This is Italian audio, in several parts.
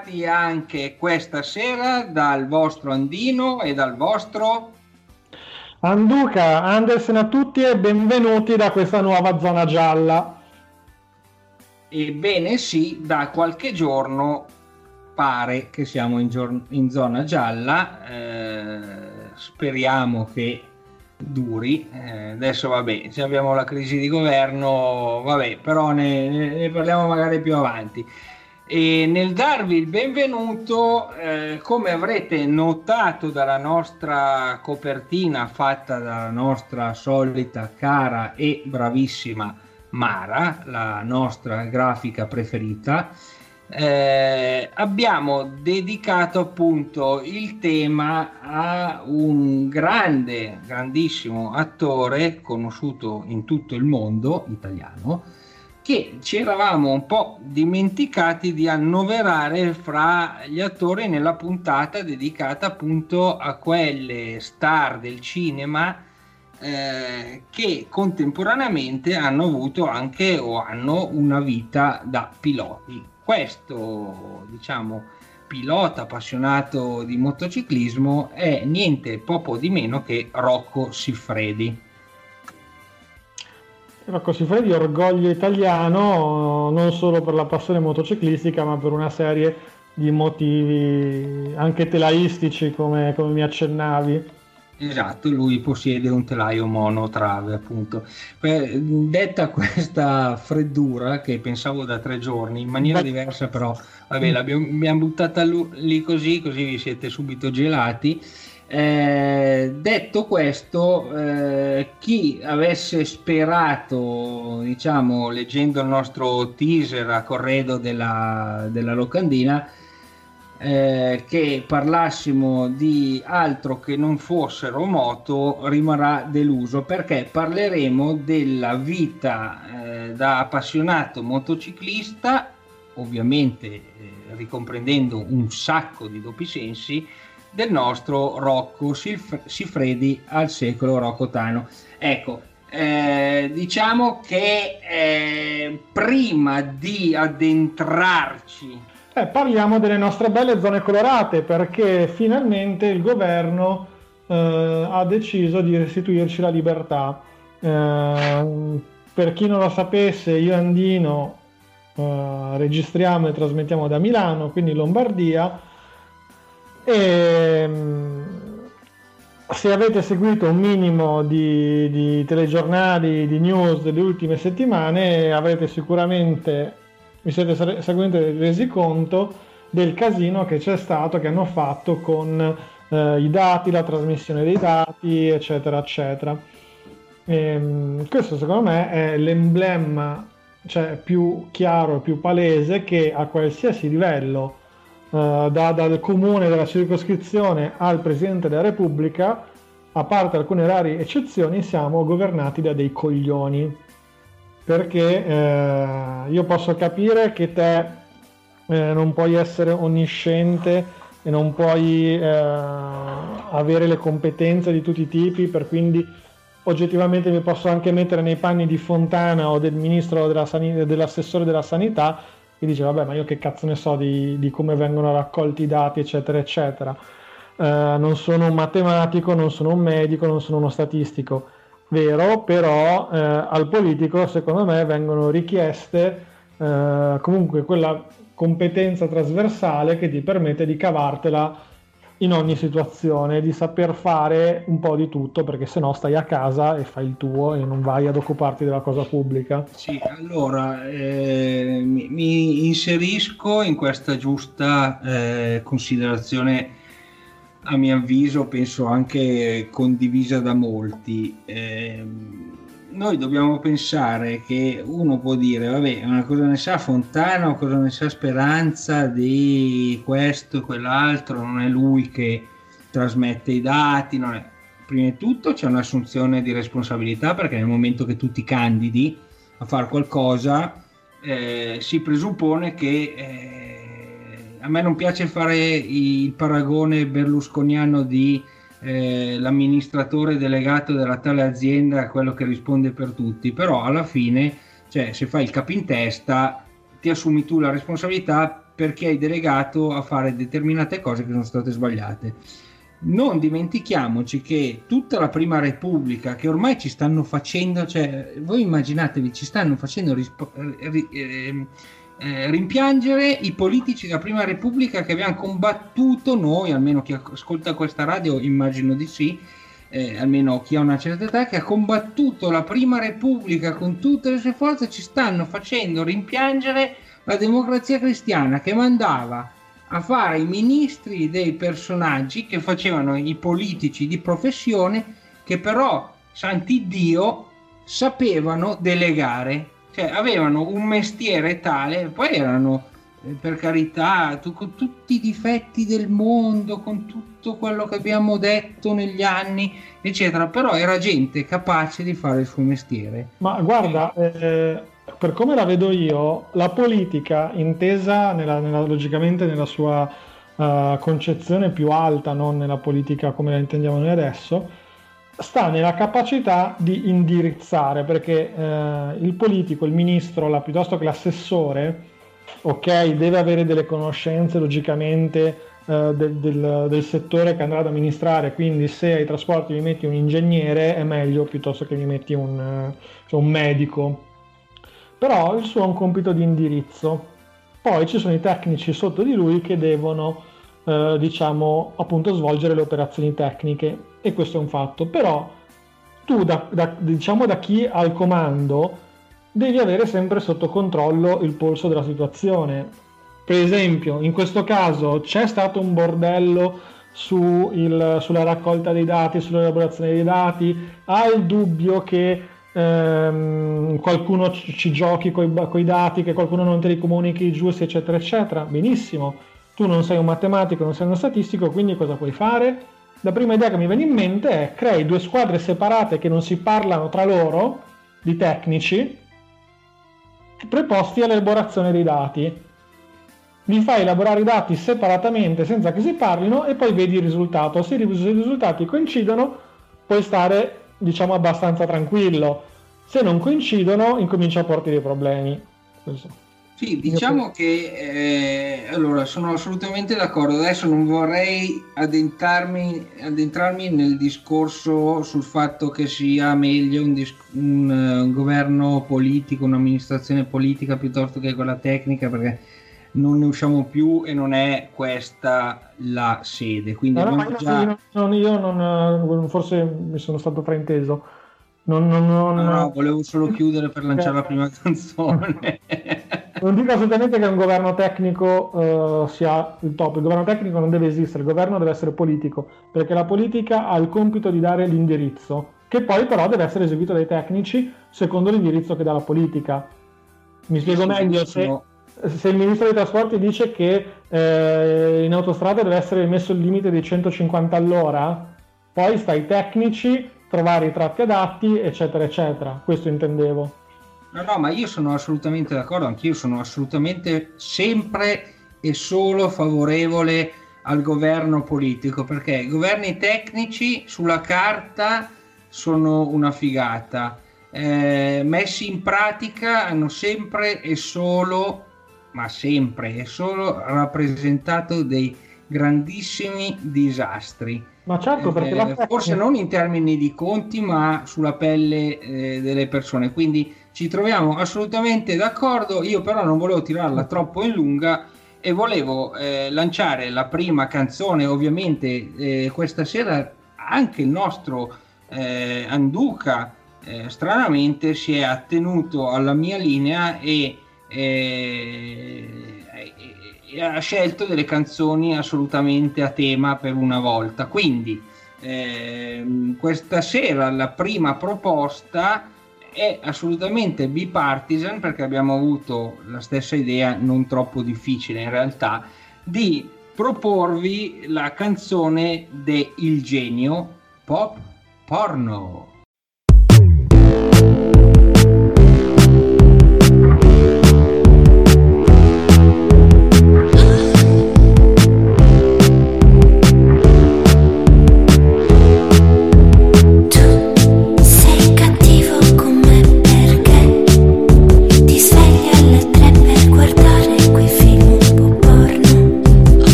ritrovati anche questa sera dal vostro Andino e dal vostro Anduca, Andersen a tutti e benvenuti da questa nuova zona gialla. Ebbene sì, da qualche giorno pare che siamo in, gior- in zona gialla, eh, speriamo che duri. Eh, adesso vabbè, se abbiamo la crisi di governo, vabbè, però ne, ne parliamo magari più avanti. E nel darvi il benvenuto, eh, come avrete notato dalla nostra copertina fatta dalla nostra solita cara e bravissima Mara, la nostra grafica preferita, eh, abbiamo dedicato appunto il tema a un grande, grandissimo attore conosciuto in tutto il mondo italiano che ci eravamo un po' dimenticati di annoverare fra gli attori nella puntata dedicata appunto a quelle star del cinema eh, che contemporaneamente hanno avuto anche o hanno una vita da piloti questo, diciamo, pilota appassionato di motociclismo è niente poco di meno che Rocco Siffredi. Rocco Siffredi orgoglio italiano non solo per la passione motociclistica ma per una serie di motivi anche telaistici come, come mi accennavi. Esatto, lui possiede un telaio monotrave, appunto. detta questa freddura che pensavo da tre giorni, in maniera Beh. diversa però, vabbè, l'abbiamo buttata lì così, così vi siete subito gelati. Eh, detto questo, eh, chi avesse sperato, diciamo, leggendo il nostro teaser a corredo della, della locandina, eh, che parlassimo di altro che non fossero moto rimarrà deluso perché parleremo della vita eh, da appassionato motociclista, ovviamente eh, ricomprendendo un sacco di doppi sensi, del nostro Rocco Sif- Sifredi al secolo Rocco Tano. Ecco, eh, diciamo che eh, prima di addentrarci eh, parliamo delle nostre belle zone colorate perché finalmente il governo eh, ha deciso di restituirci la libertà. Eh, per chi non lo sapesse, io e Andino eh, registriamo e trasmettiamo da Milano, quindi Lombardia. E mm, se avete seguito un minimo di, di telegiornali, di news delle ultime settimane, avrete sicuramente vi siete sicuramente resi conto del casino che c'è stato, che hanno fatto con eh, i dati, la trasmissione dei dati, eccetera, eccetera. E, ehm, questo secondo me è l'emblema cioè, più chiaro e più palese che a qualsiasi livello, eh, da, dal comune della circoscrizione al Presidente della Repubblica, a parte alcune rare eccezioni, siamo governati da dei coglioni. Perché eh, io posso capire che te eh, non puoi essere onnisciente e non puoi eh, avere le competenze di tutti i tipi, per quindi oggettivamente mi posso anche mettere nei panni di Fontana o del ministro della san- dell'assessore della sanità che dice vabbè ma io che cazzo ne so di, di come vengono raccolti i dati eccetera eccetera. Uh, non sono un matematico, non sono un medico, non sono uno statistico vero, però eh, al politico secondo me vengono richieste eh, comunque quella competenza trasversale che ti permette di cavartela in ogni situazione, di saper fare un po' di tutto, perché se no stai a casa e fai il tuo e non vai ad occuparti della cosa pubblica. Sì, allora eh, mi, mi, inserisco in questa giusta eh, considerazione a mio avviso penso anche condivisa da molti. Eh, noi dobbiamo pensare che uno può dire, vabbè, ma cosa ne sa Fontana o cosa ne sa Speranza di questo e quell'altro, non è lui che trasmette i dati, non è... prima di tutto c'è un'assunzione di responsabilità perché nel momento che tu ti candidi a fare qualcosa eh, si presuppone che eh, a me non piace fare il paragone berlusconiano di eh, l'amministratore delegato della tale azienda, quello che risponde per tutti, però alla fine, cioè, se fai il capo in testa, ti assumi tu la responsabilità perché hai delegato a fare determinate cose che sono state sbagliate. Non dimentichiamoci che tutta la prima repubblica che ormai ci stanno facendo, cioè voi immaginatevi, ci stanno facendo rispo- eh, eh, eh, rimpiangere i politici della Prima Repubblica che abbiamo combattuto noi, almeno chi ascolta questa radio immagino di sì, eh, almeno chi ha una certa età, che ha combattuto la Prima Repubblica con tutte le sue forze, ci stanno facendo rimpiangere la democrazia cristiana che mandava a fare i ministri dei personaggi che facevano i politici di professione che però, santi Dio, sapevano delegare cioè avevano un mestiere tale, poi erano eh, per carità, tu, con tutti i difetti del mondo, con tutto quello che abbiamo detto negli anni, eccetera, però era gente capace di fare il suo mestiere. Ma guarda, eh, per come la vedo io, la politica intesa nella, nella, logicamente nella sua uh, concezione più alta, non nella politica come la intendiamo noi adesso, sta nella capacità di indirizzare, perché eh, il politico, il ministro, la, piuttosto che l'assessore, ok, deve avere delle conoscenze logicamente eh, del, del, del, settore che andrà ad amministrare, quindi se ai trasporti mi metti un ingegnere è meglio piuttosto che mi metti un, cioè un medico. Però il suo è un compito di indirizzo. Poi ci sono i tecnici sotto di lui che devono eh, diciamo appunto svolgere le operazioni tecniche e questo è un fatto. Però tu da, da, diciamo da chi ha il comando devi avere sempre sotto controllo il polso della situazione. Per esempio in questo caso c'è stato un bordello su il, sulla raccolta dei dati sull'elaborazione dei dati. Hai il dubbio che ehm, qualcuno ci, giochi con i dati che qualcuno non te li comunichi giusti eccetera eccetera. Benissimo. Tu non sei un matematico, non sei uno statistico, quindi cosa puoi fare? La prima idea che mi viene in mente è crei due squadre separate che non si parlano tra loro, di tecnici, preposti all'elaborazione dei dati. Li fai elaborare i dati separatamente senza che si parlino e poi vedi il risultato. Se i risultati coincidono, puoi stare, diciamo, abbastanza tranquillo. Se non coincidono, incomincia a porti dei problemi. Questo. Sì, diciamo che eh, allora sono assolutamente d'accordo. Adesso non vorrei addentrarmi, nel discorso sul fatto che sia meglio un, dis- un, uh, un, governo politico, un'amministrazione politica piuttosto che quella tecnica, perché non ne usciamo più e non è questa la sede. Quindi no, no, già... io, non, io non, forse mi sono stato frainteso. Non, no, no, volevo solo chiudere per lanciare la prima canzone. Non dico assolutamente che un governo tecnico uh, sia il top, il governo tecnico non deve esistere, il governo deve essere politico, perché la politica ha il compito di dare l'indirizzo, che poi però deve essere eseguito dai tecnici secondo l'indirizzo che dà la politica. Mi spiego meglio, se, se il ministro dei trasporti dice che eh, in autostrada deve essere messo il limite dei 150 all'ora, poi sta ai tecnici trovare i tratti adatti, eccetera, eccetera. Questo intendevo. No, no, ma io sono assolutamente d'accordo, anch'io sono assolutamente sempre e solo favorevole al governo politico, perché i governi tecnici sulla carta sono una figata, eh, messi in pratica hanno sempre e solo, ma sempre e solo rappresentato dei grandissimi disastri. Ma certo, perché eh, forse non in termini di conti, ma sulla pelle eh, delle persone. Quindi ci troviamo assolutamente d'accordo. Io però non volevo tirarla troppo in lunga e volevo eh, lanciare la prima canzone. Ovviamente eh, questa sera anche il nostro eh, Anduca eh, stranamente si è attenuto alla mia linea e, ha scelto delle canzoni assolutamente a tema per una volta. Quindi ehm, questa sera la prima proposta è assolutamente bipartisan perché abbiamo avuto la stessa idea, non troppo difficile in realtà, di proporvi la canzone de Il genio pop porno.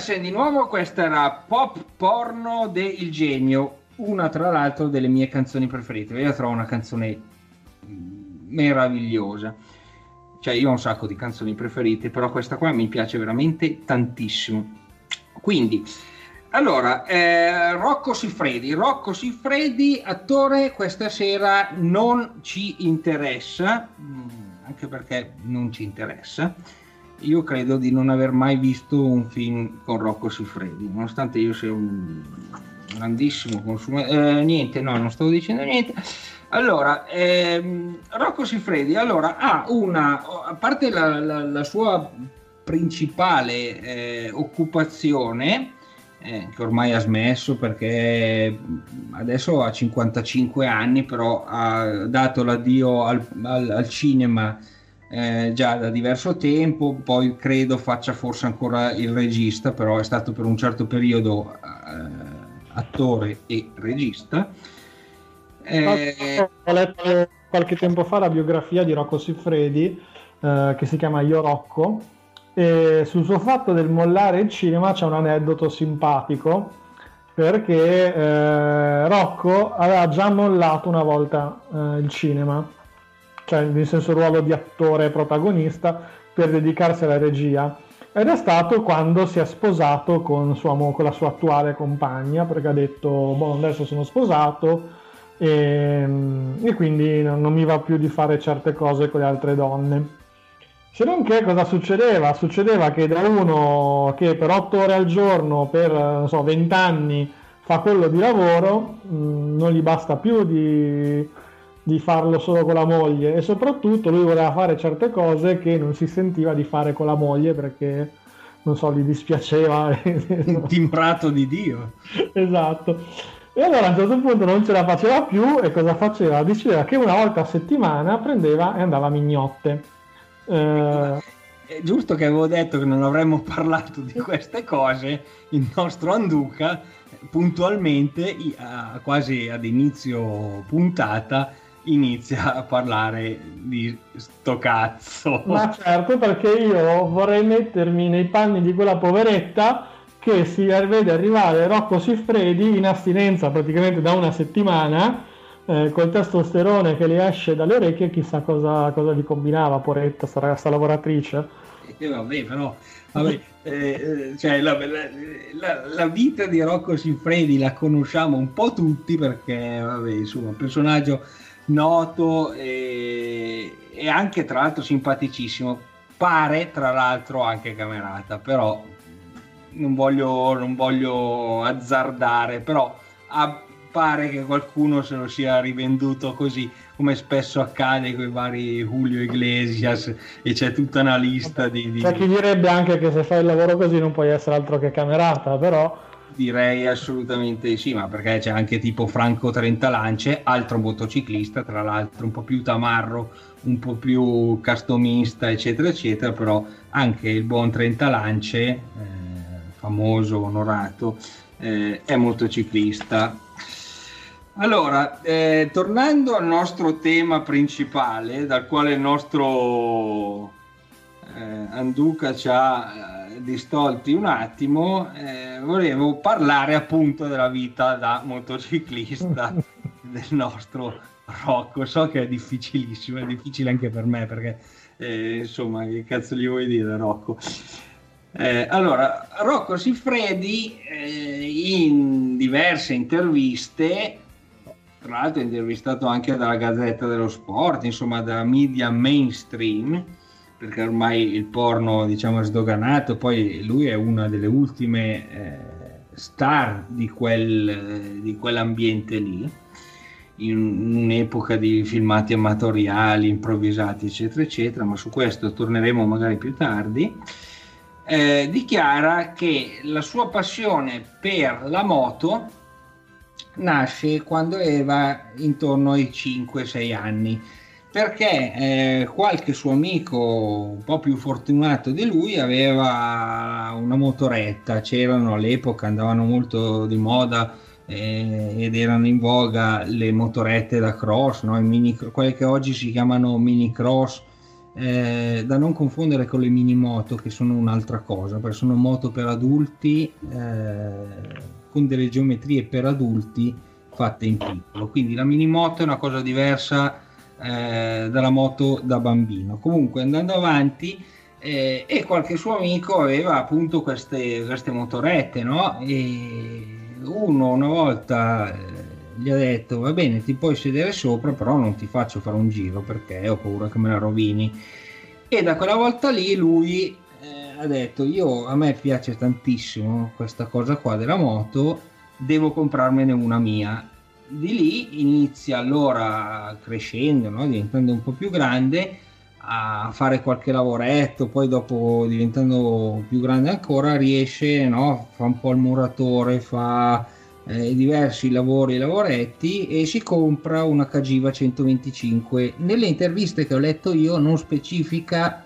Andersen di nuovo, questa era Pop Porno del Genio, una tra l'altro delle mie canzoni preferite. Io trovo una canzone meravigliosa. Cioè, io ho un sacco di canzoni preferite, però questa qua mi piace veramente tantissimo. Quindi, allora, eh, Rocco Siffredi. Rocco Siffredi, attore, questa sera non ci interessa, mm, anche perché non ci interessa io credo di non aver mai visto un film con Rocco Siffredi, nonostante io sia un grandissimo consumatore. Eh, niente, no, non stavo dicendo niente. Allora, ehm, Rocco Siffredi allora, ha una, a parte la, la, la sua principale eh, occupazione, eh, che ormai ha smesso perché adesso ha 55 anni, però ha dato l'addio al, al, al cinema eh, già da diverso tempo, poi credo faccia forse ancora il regista, però è stato per un certo periodo eh, attore e regista. Eh, ho letto qualche tempo fa la biografia di Rocco Siffredi eh, che si chiama Io Rocco e sul suo fatto del mollare il cinema c'è un aneddoto simpatico perché eh, Rocco aveva già mollato una volta eh, il cinema cioè nel senso ruolo di attore protagonista, per dedicarsi alla regia. Ed è stato quando si è sposato con, sua, con la sua attuale compagna, perché ha detto, boh, adesso sono sposato e, e quindi non, mi va più di fare certe cose con le altre donne. Se non che cosa succedeva? Succedeva che da uno che per 8 ore al giorno, per so, 20 anni fa quello di lavoro, mh, mm, non gli basta più di di farlo solo con la moglie e soprattutto lui voleva fare certe cose che non si sentiva di fare con la moglie perché non so, gli dispiaceva. Un timbrato di Dio. esatto. E allora a un certo punto non ce la faceva più e cosa faceva? Diceva che una volta a settimana prendeva e andava a mignotte. Eh... È giusto che avevo detto che non avremmo parlato di queste cose, il nostro Anduca puntualmente, quasi ad inizio puntata, inizia a parlare di sto cazzo. Ma certo, perché io vorrei mettermi nei panni di quella poveretta che si vede arrivare Rocco Siffredi in astinenza praticamente da una settimana eh, col testosterone che le esce dalle orecchie chissà cosa, cosa gli combinava poretta sta ragazza lavoratrice eh, vabbè però vabbè, eh, eh, cioè, la, la, la, vita di Rocco Siffredi la conosciamo un po' tutti perché vabbè insomma un personaggio noto e, e anche tra l'altro simpaticissimo. Pare tra l'altro anche camerata, però non voglio, non voglio azzardare, però a, pare che qualcuno se lo sia rivenduto così come spesso accade con i vari Julio Iglesias e c'è tutta una lista di, di... C'è chi direbbe anche che se fai il lavoro così non puoi essere altro che camerata, però Direi assolutamente sì, ma perché c'è anche tipo Franco Trentalance, altro motociclista, tra l'altro un po' più tamarro, un po' più customista, eccetera, eccetera, però anche il buon Trentalance, eh, famoso, onorato, eh, è motociclista. Allora, eh, tornando al nostro tema principale, dal quale il nostro eh, Anduca ci ha eh, distolti un attimo, eh, volevo parlare appunto della vita da motociclista del nostro Rocco. So che è difficilissimo, è difficile anche per me perché eh, insomma, che cazzo gli vuoi dire Rocco? Eh, allora, Rocco Siffredi eh, in diverse interviste tra l'altro intervistato anche dalla Gazzetta dello Sport, insomma da media mainstream, perché ormai il porno diciamo è sdoganato, poi lui è una delle ultime eh, star di, quel, di quell'ambiente lì, in un'epoca di filmati amatoriali, improvvisati, eccetera, eccetera, ma su questo torneremo magari più tardi. Eh, dichiara che la sua passione per la moto nasce quando aveva intorno ai 5-6 anni perché eh, qualche suo amico un po' più fortunato di lui aveva una motoretta, c'erano all'epoca, andavano molto di moda eh, ed erano in voga le motorette da cross, no? mini, quelle che oggi si chiamano mini cross, eh, da non confondere con le mini moto che sono un'altra cosa, perché sono moto per adulti eh, con delle geometrie per adulti fatte in piccolo. Quindi la mini moto è una cosa diversa eh, dalla moto da bambino. Comunque andando avanti eh, e qualche suo amico aveva appunto queste, queste motorette, no? E uno una volta eh, gli ha detto va bene ti puoi sedere sopra però non ti faccio fare un giro perché ho paura che me la rovini e da quella volta lì lui eh, ha detto io a me piace tantissimo questa cosa qua della moto devo comprarmene una mia di lì inizia allora crescendo no? diventando un po' più grande a fare qualche lavoretto, poi dopo diventando più grande ancora riesce, no? fa un po' il muratore, fa eh, diversi lavori e lavoretti e si compra una Cagiva 125. Nelle interviste che ho letto io non specifica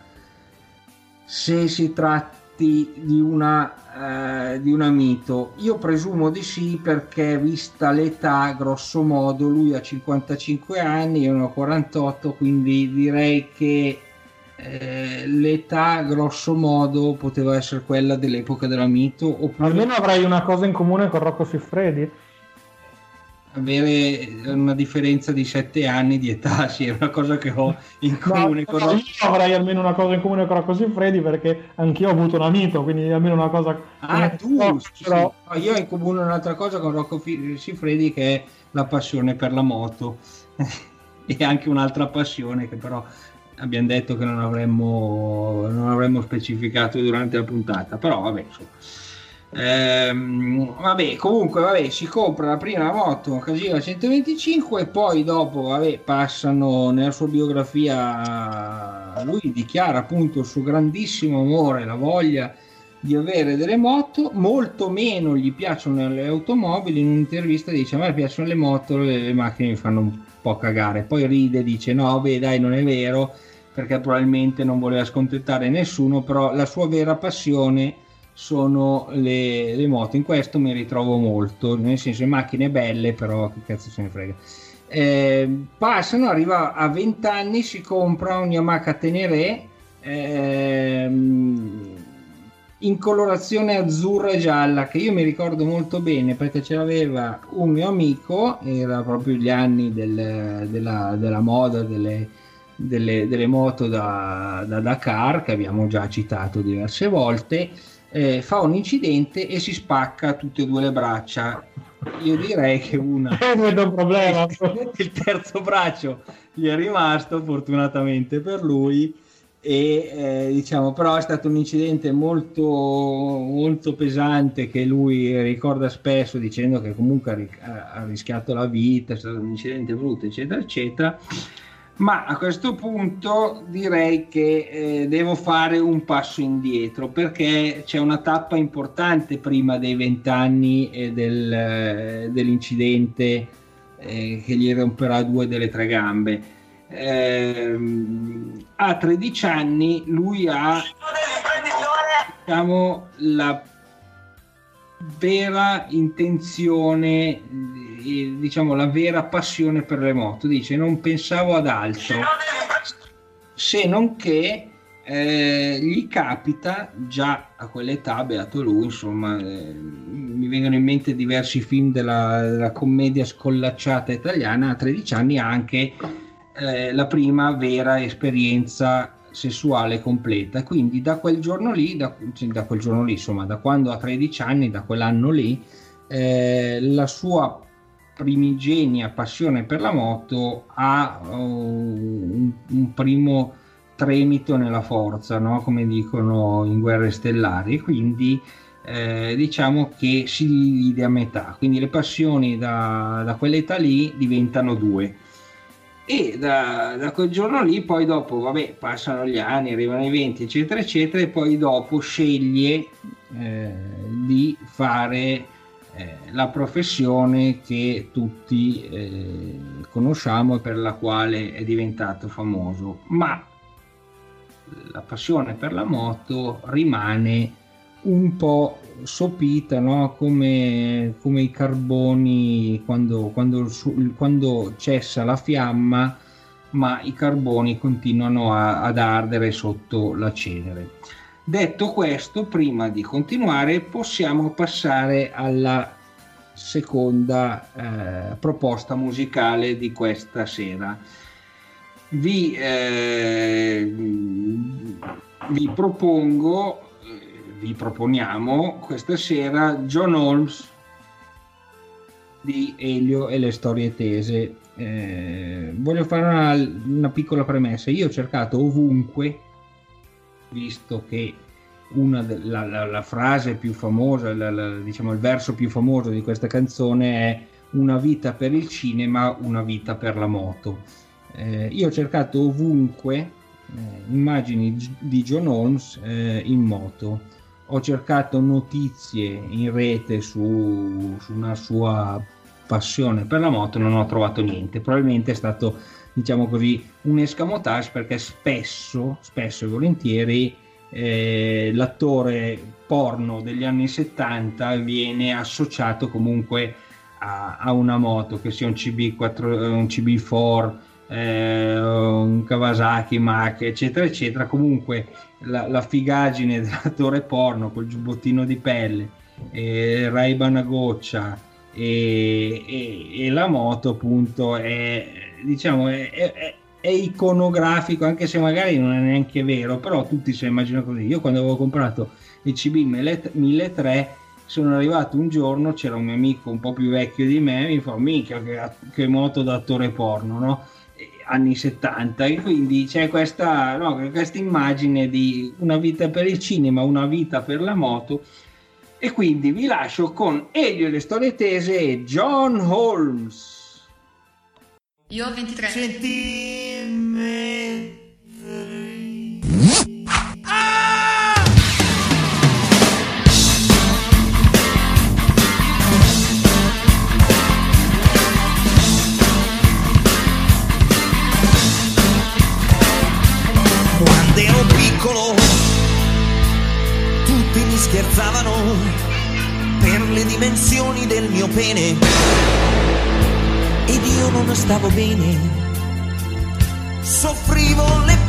se si tratta di una, eh, di una mito. Io presumo di sì perché vista l'età, grosso modo, lui ha 55 anni, io ne ho 48, quindi direi che eh, l'età, grosso modo, poteva essere quella dell'epoca della mito. Oppure... Almeno avrai una cosa in comune con Rocco Siffredi avere una differenza di sette anni di età, sì, è una cosa che ho in comune con Io avrei almeno una cosa in comune con Rocco Siffredi perché anch'io ho avuto un amico, quindi almeno una cosa... Ah, tu? Però... Sì. No, io ho in comune un'altra cosa con Rocco Siffredi che è la passione per la moto e anche un'altra passione che però abbiamo detto che non avremmo, non avremmo specificato durante la puntata, però vabbè, insomma Ehm, vabbè, comunque, vabbè, si compra la prima moto Casino 125 e poi dopo, vabbè, passano nella sua biografia. Lui dichiara appunto il suo grandissimo amore, la voglia di avere delle moto, molto meno gli piacciono le automobili. In un'intervista dice: A me piacciono le moto, le, le macchine mi fanno un po' cagare. Poi ride, dice: No, beh, dai, non è vero, perché probabilmente non voleva scontentare nessuno, però la sua vera passione sono le, le, moto. In questo mi ritrovo molto, nel senso macchine belle, però che cazzo se ne frega. Eh, passano, arriva a 20 anni, si compra un Yamaha Tenere eh, in colorazione azzurra e gialla che io mi ricordo molto bene perché ce l'aveva un mio amico, era proprio gli anni del, della, della, moda delle, delle, delle moto da, da Dakar che abbiamo già citato diverse volte eh, fa un incidente e si spacca tutte e due le braccia. Io direi che una... un problema. il terzo braccio gli è rimasto, fortunatamente per lui, e eh, diciamo però è stato un incidente molto molto pesante che lui ricorda spesso dicendo che comunque ha, ha rischiato la vita è stato un incidente brutto eccetera eccetera ma a questo punto direi che eh, devo fare un passo indietro perché c'è una tappa importante prima dei vent'anni eh, del, eh, dell'incidente eh, che gli romperà due delle tre gambe. Ehm, a 13 anni lui ha diciamo, la vera intenzione diciamo, la vera passione per le moto. Dice: Non pensavo ad altro se non che eh, gli capita già a quell'età, beato lui, insomma, eh, mi vengono in mente diversi film della, della, commedia scollacciata italiana. A 13 anni anche eh, la prima vera esperienza sessuale completa. Quindi da quel giorno lì, da, da quel giorno lì, insomma, da quando ha 13 anni, da quell'anno lì, eh, la sua primigenia passione per la moto ha uh, un, un, primo tremito nella forza, no? come dicono in guerre stellari, quindi eh, diciamo che si divide a metà, quindi le passioni da, da quell'età lì diventano due. E da, da, quel giorno lì, poi dopo, vabbè, passano gli anni, arrivano i 20, eccetera, eccetera, e poi dopo sceglie eh, di fare eh, la professione che tutti eh, conosciamo e per la quale è diventato famoso, ma la passione per la moto rimane un po' sopita, no? come, come, i carboni quando, quando, quando, cessa la fiamma ma i carboni continuano a, ad ardere sotto la cenere. Detto questo, prima di continuare, possiamo passare alla seconda eh, proposta musicale di questa sera. Vi, eh, vi propongo, vi proponiamo questa sera John Holmes di Elio e le storie tese. Eh, voglio fare una, una, piccola premessa. Io ho cercato ovunque, visto che de, la, la, la, frase più famosa, la, diciamo il verso più famoso di questa canzone è una vita per il cinema, una vita per la moto. Eh, io ho cercato ovunque eh, immagini di John Holmes eh, in moto ho cercato notizie in rete su, su, una sua passione per la moto non ho trovato niente. Probabilmente è stato, diciamo così, un escamotage perché spesso, spesso e volentieri eh, l'attore porno degli anni 70 viene associato comunque a, a una moto, che sia un, CB4, un CB4, eh, un Kawasaki, Mach, eccetera, eccetera. Comunque la, la figaggine dell'attore porno col giubbottino di pelle, eh, a goccia, e, e, e, la moto appunto è diciamo è, è, è, iconografico anche se magari non è neanche vero però tutti se immaginano così io quando avevo comprato il CB 1003 sono arrivato un giorno c'era un mio amico un po' più vecchio di me mi fa mica che, che moto d'attore porno no? anni 70 e quindi c'è questa, no, questa immagine di una vita per il cinema una vita per la moto e quindi vi lascio con Elio e le storie tese e John Holmes. Io ho 23. Senti me. Quando ero piccolo tutti mi scherzavano per le dimensioni del mio pene ed io non stavo bene, soffrivo le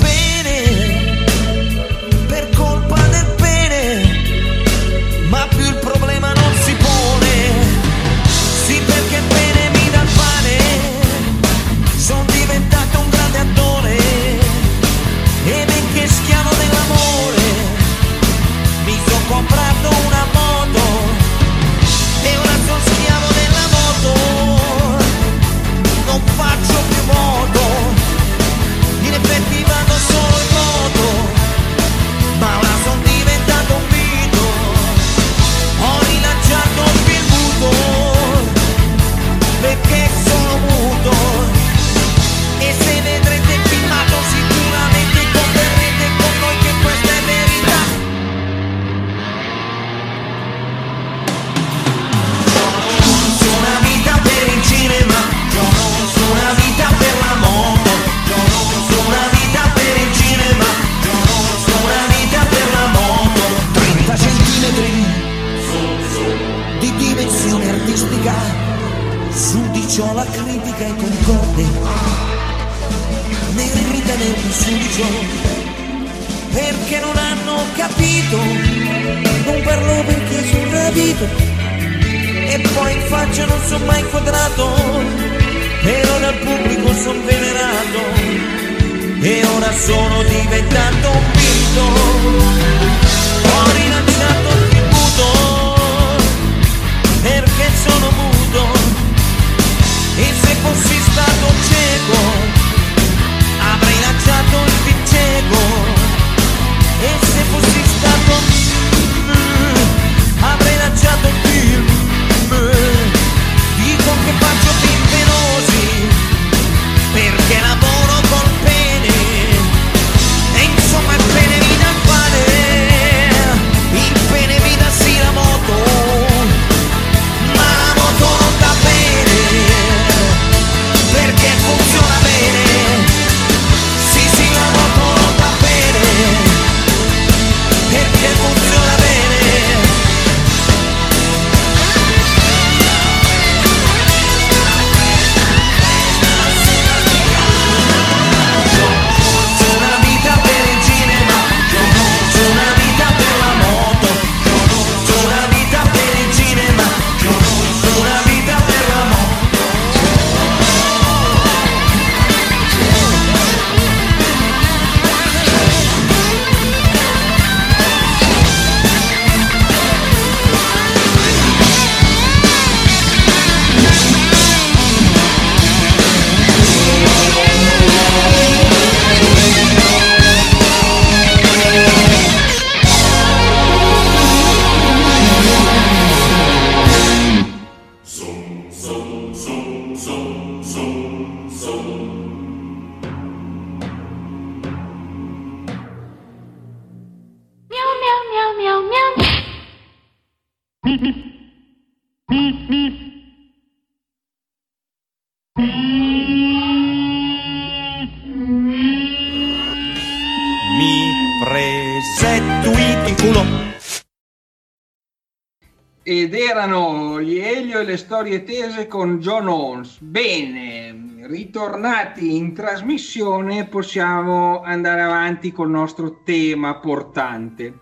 Ed erano gli Elio e le storie tese con John Holmes. Bene, ritornati in trasmissione possiamo andare avanti col nostro tema portante.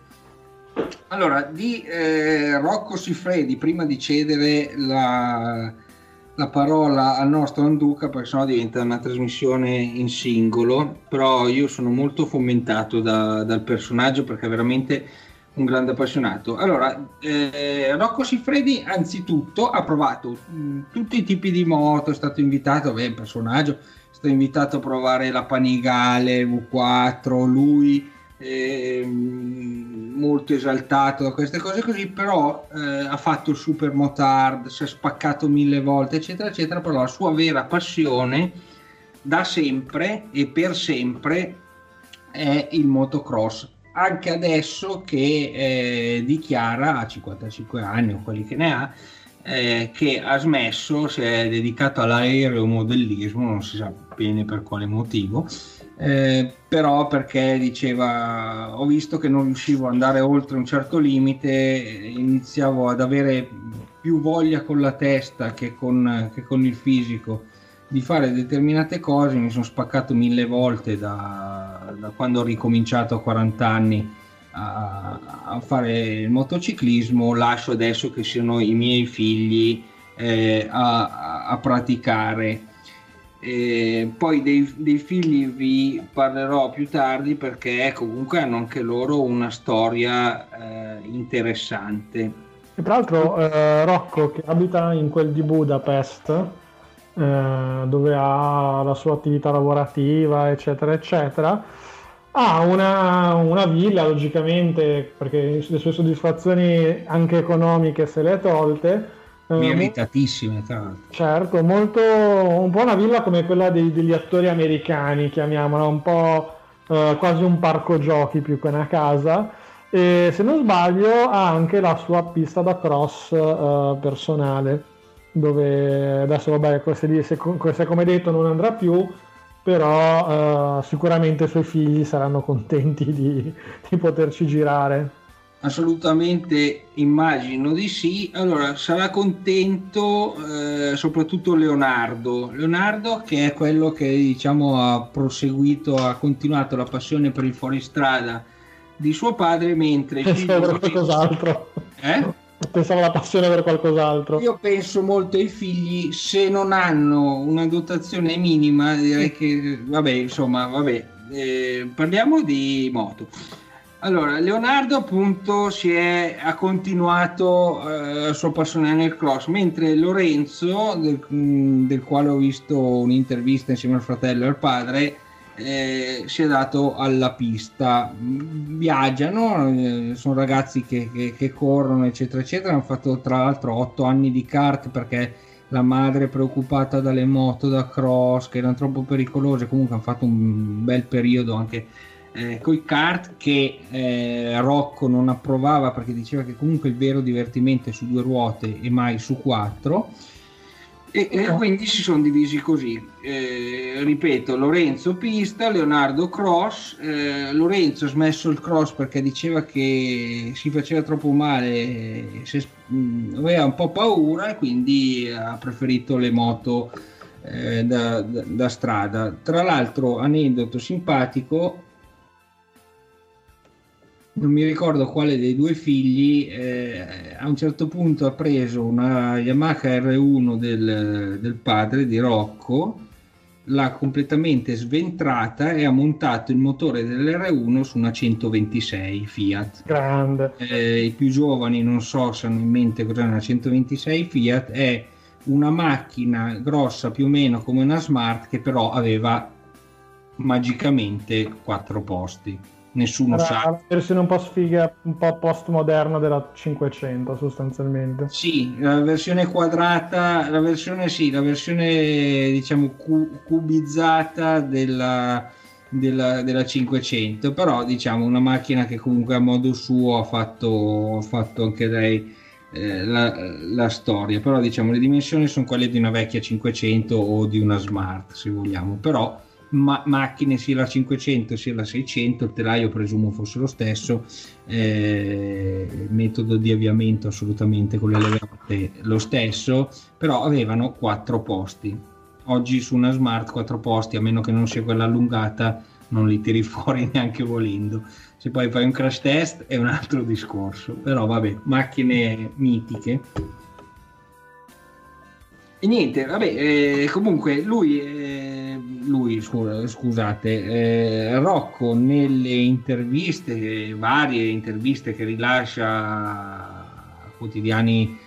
Allora, di eh, Rocco Siffredi, prima di cedere la, la parola al nostro Anduca, perché sennò diventa una trasmissione in singolo, però io sono molto fomentato da- dal personaggio perché veramente un grande appassionato. Allora, eh, Rocco Siffredi anzitutto ha provato mh, tutti i tipi di moto, è stato invitato, beh, personaggio, è stato invitato a provare la Panigale V4, lui ehm, molto esaltato da queste cose così, però eh, ha fatto il super motard, si è spaccato mille volte, eccetera, eccetera, però la sua vera passione da sempre e per sempre è il motocross. Anche adesso che eh, dichiara a 55 anni o quelli che ne ha, eh, che ha smesso, si è dedicato all'aeromodellismo, non si sa bene per quale motivo, eh, però perché diceva ho visto che non riuscivo ad andare oltre un certo limite, eh, iniziavo ad avere più voglia con la testa che con, che con il fisico di fare determinate cose, mi sono spaccato mille volte da, da quando ho ricominciato a 40 anni a, a fare il motociclismo, lascio adesso che siano i miei figli eh, a, a- praticare. E poi dei, dei figli vi parlerò più tardi perché comunque hanno anche loro una storia eh, interessante. E tra l'altro eh, Rocco che abita in quel di Budapest, eh, dove ha la sua attività lavorativa, eccetera, eccetera, ha una, una villa, logicamente, perché le sue soddisfazioni anche economiche se le è tolte. eh, Meritatissime, tra l'altro. Certo, molto, un po' una villa come quella dei- degli attori americani, chiamiamola, un po' eh, quasi un parco giochi più che una casa. E se non sbaglio ha anche la sua pista da cross eh, personale, dove adesso vabbè, queste, lì, se, come detto non andrà più, però eh, sicuramente i suoi figli saranno contenti di, di poterci girare. Assolutamente immagino di sì. Allora, sarà contento eh, soprattutto Leonardo. Leonardo che è quello che diciamo ha proseguito, ha continuato la passione per il fuoristrada di suo padre, mentre i figli- Pensavo per qualcos'altro. Eh? Pensavo la passione per qualcos'altro. Io penso molto ai figli, se non hanno una dotazione minima, direi che, vabbè, insomma, vabbè, eh, parliamo di moto. Allora, Leonardo appunto si è, ha continuato eh, la sua passione nel cross, mentre Lorenzo, del, mh, del quale ho visto un'intervista insieme al fratello e al padre, eh, si è dato alla pista. Mm, Viaggiano, eh, sono ragazzi che, che- che corrono, eccetera, eccetera. Hanno fatto tra l'altro otto anni di kart perché la madre è preoccupata dalle moto da cross che erano troppo pericolose. Comunque hanno fatto un bel periodo anche eh, con i kart che eh, Rocco non approvava perché diceva che comunque il vero divertimento è su due ruote e mai su quattro. E, e quindi si sono divisi così. Eh, ripeto, Lorenzo pista, Leonardo cross. Eh, Lorenzo ha smesso il cross perché diceva che si faceva troppo male, se- mh, aveva un po' paura e quindi ha preferito le moto eh, da, da- da strada. Tra l'altro, aneddoto simpatico, non mi ricordo quale dei due figli, eh, a un certo punto ha preso una Yamaha R1 del, del padre di Rocco, l'ha completamente sventrata e ha montato il motore dell'R1 su una 126 Fiat. Grande. Eh, I più giovani non so se hanno in mente cos'è una 126 Fiat, è una macchina grossa più o meno come una Smart che però aveva magicamente quattro posti. Nessuno Era sa. la versione un po' sfiga, un po' postmoderna della 500 sostanzialmente. Sì, la versione quadrata, la versione sì, la versione diciamo cu- cubizzata della, della, della 500, però diciamo una macchina che comunque a modo suo ha fatto, ha fatto anche lei eh, la, la, storia, però diciamo le dimensioni sono quelle di una vecchia 500 o di una smart se vogliamo, però ma- macchine sia la 500 sia la 600, il telaio presumo fosse lo stesso, eh, metodo di avviamento assolutamente con le levate lo stesso, però avevano quattro posti. Oggi su una smart quattro posti, a meno che non sia quella allungata, non li tiri fuori neanche volendo. Se poi fai un crash test è un altro discorso, però vabbè, macchine mitiche. E niente, vabbè, eh, comunque lui, eh, lui scusate, eh, Rocco nelle interviste, varie interviste che rilascia a quotidiani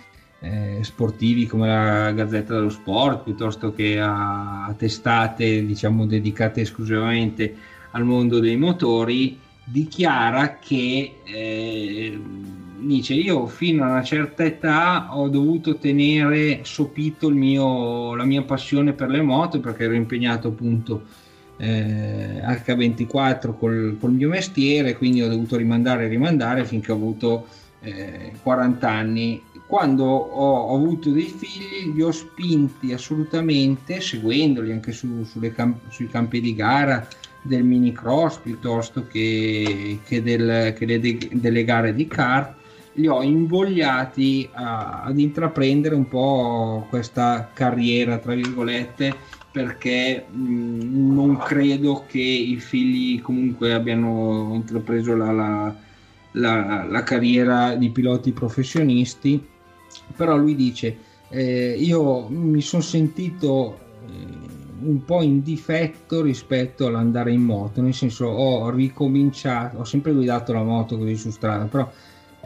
eh, sportivi come la Gazzetta dello Sport, piuttosto che a, a testate diciamo dedicate esclusivamente al mondo dei motori, dichiara che eh, dice io fino a una certa età ho dovuto tenere sopito mio, la mia passione per le moto perché ero impegnato appunto eh, H24 col, col, mio mestiere quindi ho dovuto rimandare e rimandare finché ho avuto eh, 40 anni. Quando ho, ho, avuto dei figli li ho spinti assolutamente seguendoli anche su, camp- sui campi di gara del mini cross piuttosto che, che, del, che de, delle gare di kart li ho invogliati a, ad intraprendere un po' questa carriera tra virgolette perché mh, non credo che i figli comunque abbiano intrapreso la, la, la, la carriera di piloti professionisti. Però lui dice eh, io mi sono sentito eh, un po' in difetto rispetto all'andare in moto, nel senso ho ricominciato, ho sempre guidato la moto così su strada, però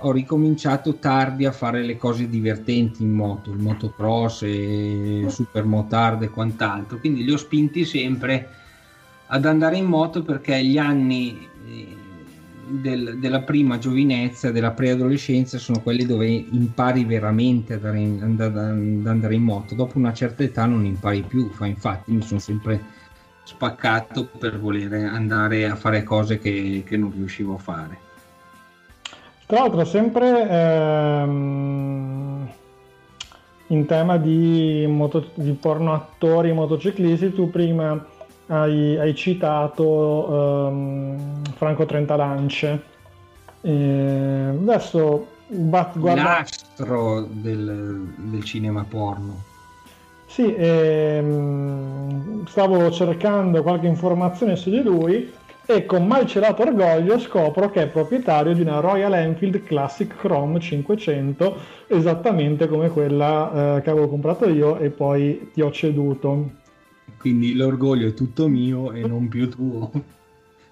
ho ricominciato tardi a fare le cose divertenti in moto, il motocross e super motard e quant'altro, quindi li ho spinti sempre ad andare in moto perché gli anni eh, del, della prima giovinezza, della preadolescenza, sono quelli dove impari veramente ad andare, in, ad andare in moto. Dopo una certa età non impari più, infatti mi sono sempre spaccato per voler andare a fare cose che, che non riuscivo a fare. Tra l'altro, sempre ehm, in tema di, moto, di porno attori motociclisti, tu prima hai, hai citato um, Franco Trentalance. E adesso bat, guarda... l'astro del, del, cinema porno. Sì, ehm, stavo cercando qualche informazione su di lui e con malcelato orgoglio scopro che è proprietario di una Royal Enfield Classic Chrome 500, esattamente come quella eh, che avevo comprato io e poi ti ho ceduto quindi l'orgoglio è tutto mio e non più tuo.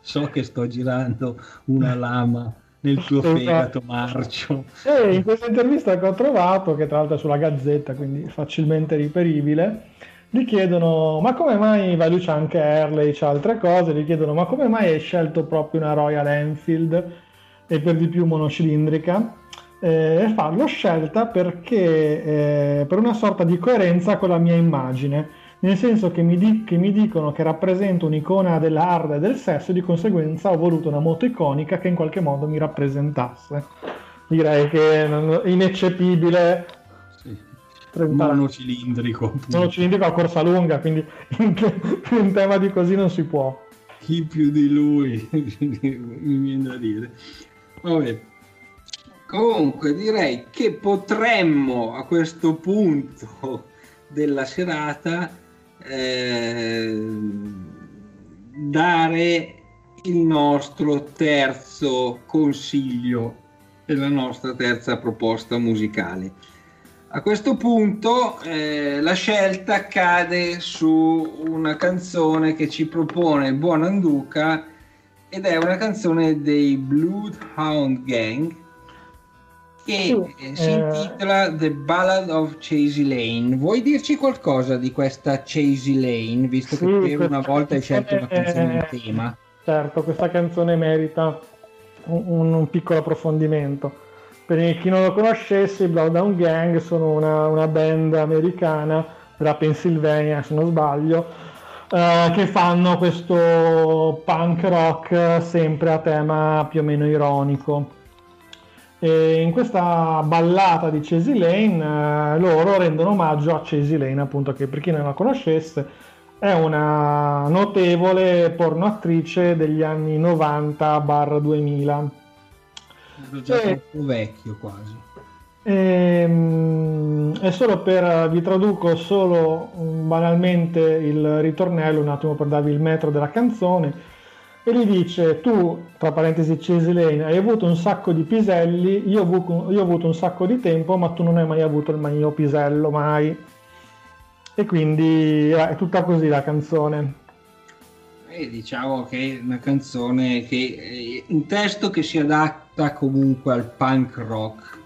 So che sto girando una lama nel tuo esatto. fegato marcio. E in questa intervista che ho trovato, che tra l'altro è sulla Gazzetta, quindi facilmente riperibile, gli chiedono ma come mai, va lui c'è anche Harley, c'è altre cose, gli chiedono ma come mai hai scelto proprio una Royal Enfield e per di più monocilindrica? Eh, e fa l'ho scelta perché eh, per una sorta di coerenza con la mia immagine nel senso che mi, di- che mi dicono che rappresento un'icona dell'hard e del sesso e di conseguenza ho voluto una moto iconica che in qualche modo mi rappresentasse. Direi che è ineccepibile. Sì. Monocilindrico. Monocilindrico a corsa lunga, quindi in, in tema di così non si può. Chi più di lui, mi viene da dire. Vabbè. Comunque direi che potremmo a questo punto della serata eh, dare il nostro terzo consiglio e la nostra terza proposta musicale. A questo punto eh, la scelta cade su una canzone che ci propone Buon Anduca ed è una canzone dei Bloodhound Gang che sì, si eh... intitola The Ballad of Chasey Lane. Vuoi dirci qualcosa di questa Chasey Lane, visto sì, che per una volta hai scelto una canzone in tema? Certo, questa canzone merita un, un piccolo approfondimento. Per chi non lo conoscesse, i Bloodhound Gang sono una, una band americana della Pennsylvania, se non sbaglio, eh, che fanno questo punk rock sempre a tema più o meno ironico E in questa ballata di Chasey Lane eh, loro rendono omaggio a Chasey Lane, appunto, che per chi non la conoscesse è una notevole pornoattrice degli anni 90-2000. Ero già e... troppo vecchio quasi. E, ehm, e solo per vi traduco solo banalmente il ritornello un attimo per darvi il metro della canzone e gli dice tu tra parentesi Cesilene hai avuto un sacco di piselli io ho, avuto, io ho avuto un sacco di tempo ma tu non hai mai avuto il mio pisello mai. E quindi è tutta così la canzone. E diciamo che è una canzone che è un testo che si adatta comunque al punk rock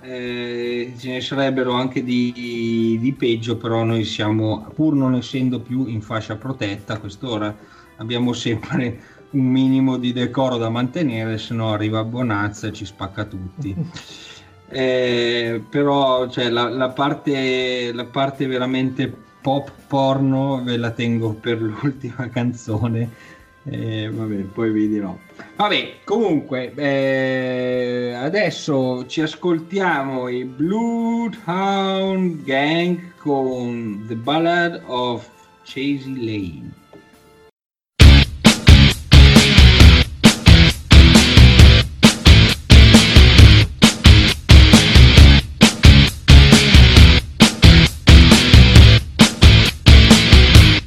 eh, ce ne sarebbero anche di, di, peggio, però noi siamo, pur non essendo più in fascia protetta a quest'ora, abbiamo sempre un minimo di decoro da mantenere, se no arriva Bonazza e ci spacca tutti. eh, però cioè, la, la, parte, la parte veramente pop porno ve la tengo per l'ultima canzone eh, vabbè, poi vi dirò. Vabbè, comunque, eh, adesso ci ascoltiamo i Bloodhound Gang con The Ballad of Chasey Lane.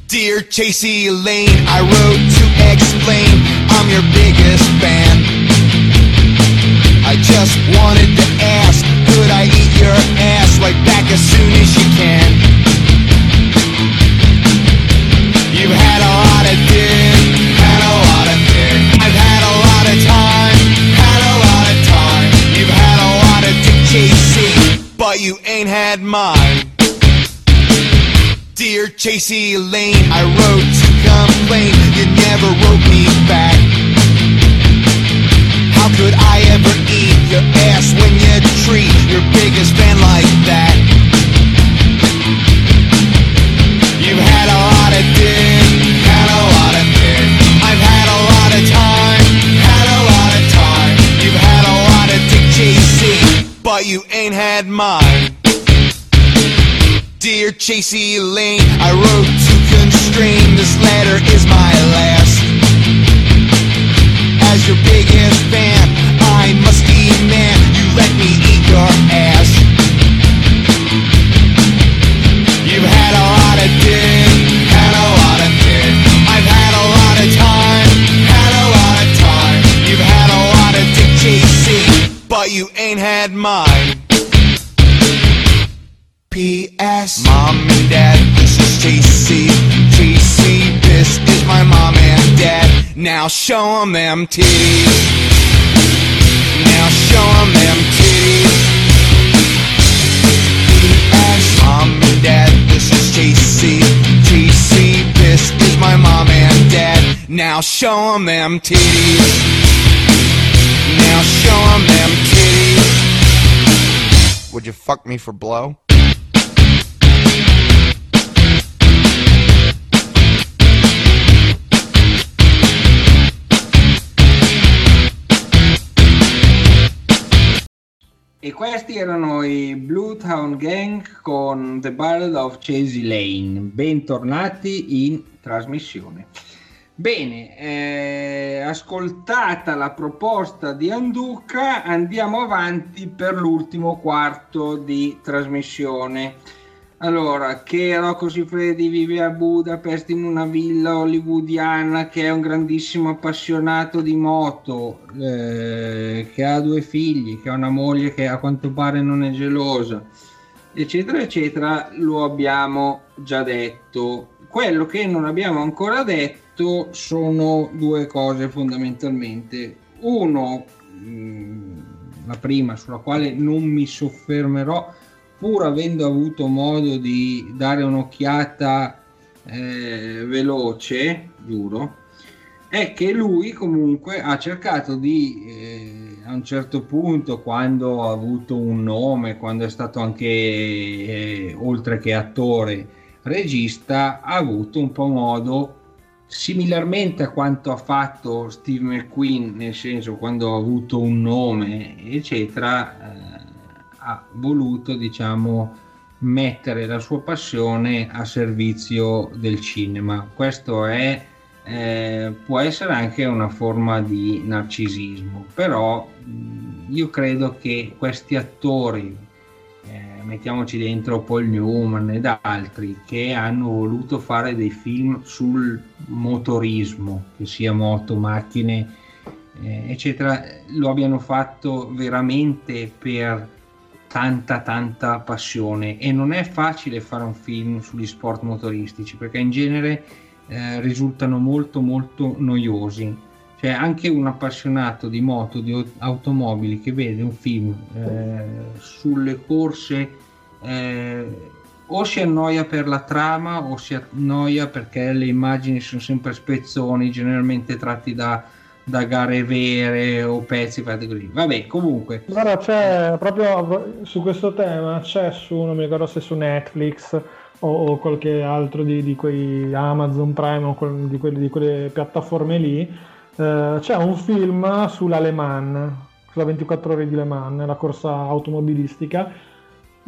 Dear Chasey Lane, I wrote explain I'm your biggest fan. I just wanted to ask, could I eat your ass right back as soon as you can? You've had a lot of dick, had a lot of dick. I've had a lot of time, had a lot of time. You've had a lot of dick chasing, but you ain't had mine. Dear Chasey Lane, I wrote to complain you never wrote me back. How could I ever eat your ass when you treat your biggest fan like that? You've had a lot of dick, had a lot of dick. I've had a lot of time, had a lot of time. You've had a lot of dick chasing, but you ain't had mine. Dear Chasey Lane, I wrote to constrain. This letter is my last. As your biggest fan, I must demand you let me eat your ass. You've had a lot of dick, had a lot of dick. I've had a lot of time, had a lot of time. You've had a lot of dick but you ain't had mine. P.S. Mom and Dad, this is JC. JC, this is my mom and dad. Now show them them titties. Now show them them titties. P.S. Mom and Dad, this is JC. JC, this is my mom and dad. Now show them them titties. Now show them them titties. Would you fuck me for blow? E questi erano i Blue Town Gang con The Ballad of Chasey Lane. Bentornati in trasmissione. Bene, eh, ascoltata la proposta di Anduca, andiamo avanti per l'ultimo quarto di trasmissione. Allora, che Rocco Siffredi vive a Budapest in una villa hollywoodiana, che è un grandissimo appassionato di moto, eh, che ha due figli, che ha una moglie che a quanto pare non è gelosa, eccetera, eccetera, lo abbiamo già detto. Quello che non abbiamo ancora detto sono due cose fondamentalmente. Uno, mm, la prima sulla quale non mi soffermerò, pur avendo avuto modo di dare un'occhiata eh, veloce, giuro, è che lui comunque ha cercato di, eh, a un certo punto, quando ha avuto un nome, quando è stato anche, eh, oltre che attore, regista, ha avuto un po' modo similarmente a quanto ha fatto Steve McQueen, nel senso quando ha avuto un nome, eccetera, eh, ha voluto, diciamo, mettere la sua passione a servizio del cinema. Questo è, eh, può essere anche una forma di narcisismo, però io credo che questi attori, eh, mettiamoci dentro Paul Newman ed altri, che hanno voluto fare dei film sul motorismo, che sia moto, macchine, eh, eccetera, lo abbiano fatto veramente per tanta tanta passione. E non è facile fare un film sugli sport motoristici perché in genere eh, risultano molto molto noiosi. Cioè anche un appassionato di moto di automobili che vede un film eh, sulle corse eh, o si annoia per la trama o si annoia perché le immagini sono sempre spezzoni generalmente tratti da da gare vere o pezzi fatti così. Vabbè, comunque. Allora c'è proprio su questo tema, c'è su, non mi ricordo se su Netflix o, o qualche altro di, di, quei Amazon Prime o di, quelli, di quelle piattaforme lì, eh, c'è un film sulla Le Mans, sulla 24 ore di Le Mans, la corsa automobilistica,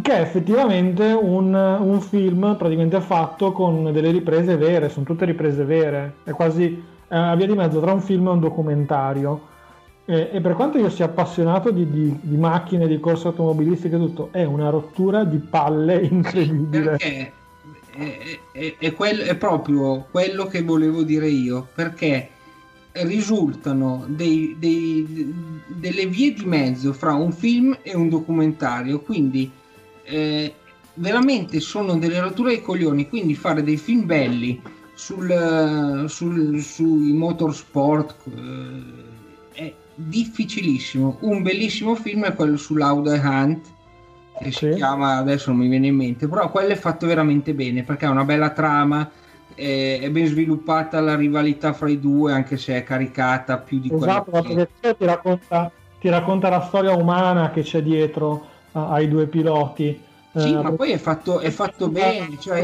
che è effettivamente un, un film praticamente fatto con delle riprese vere, sono tutte riprese vere, è quasi una via di mezzo tra un film e un documentario. E, e per quanto io sia appassionato di, di, di, macchine, di corse automobilistiche e tutto, è una rottura di palle incredibile. Perché è, è, è, quello, è proprio quello che volevo dire io, perché risultano dei, dei, delle vie di mezzo fra un film e un documentario, quindi eh, veramente sono delle rotture ai coglioni, quindi fare dei film belli sul, sul, sui motorsport eh, è difficilissimo. Un bellissimo film è quello sull'Auda Hunt che sì. si chiama adesso non mi viene in mente, però quello è fatto veramente bene perché ha una bella trama. È ben sviluppata la rivalità fra i due, anche se è caricata più di esatto, perché ti racconta, ti racconta la storia umana che c'è dietro ai due piloti. Sì, eh, ma poi è fatto, è fatto bene. Cioè,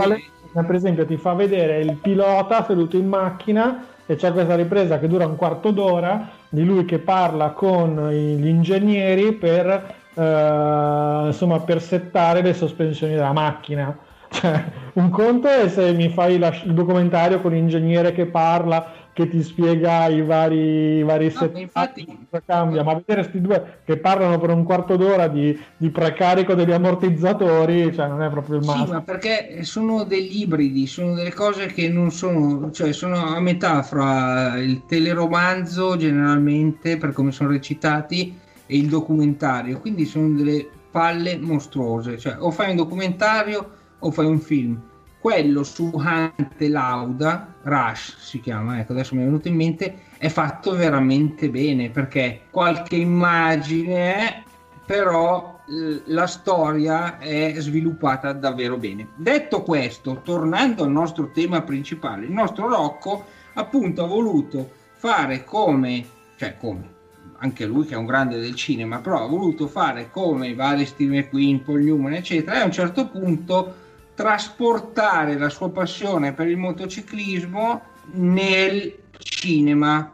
per esempio ti fa vedere il pilota seduto in macchina e c'è questa ripresa che dura un quarto d'ora di lui che parla con gli ingegneri per, eh, insomma, per settare le sospensioni della macchina. Cioè, un conto è se mi fai il documentario con l'ingegnere che parla che ti spiega i vari, i vari no, infatti... cambia, ma vedere questi due che parlano per un quarto d'ora di, di, precarico degli ammortizzatori, cioè non è proprio il massimo. Sì, ma perché sono degli ibridi, sono delle cose che non sono, cioè sono a metà fra il teleromanzo generalmente, per come sono recitati, e il documentario, quindi sono delle palle mostruose, cioè o fai un documentario o fai un film quello su Hunt Lauda, Rush si chiama, ecco adesso mi è venuto in mente, è fatto veramente bene perché qualche immagine, però la storia è sviluppata davvero bene. Detto questo, tornando al nostro tema principale, il nostro Rocco appunto ha voluto fare come, cioè come, anche lui che è un grande del cinema, però ha voluto fare come i vari Steve McQueen, Paul Newman, eccetera, e a un certo punto trasportare la sua passione per il motociclismo nel cinema.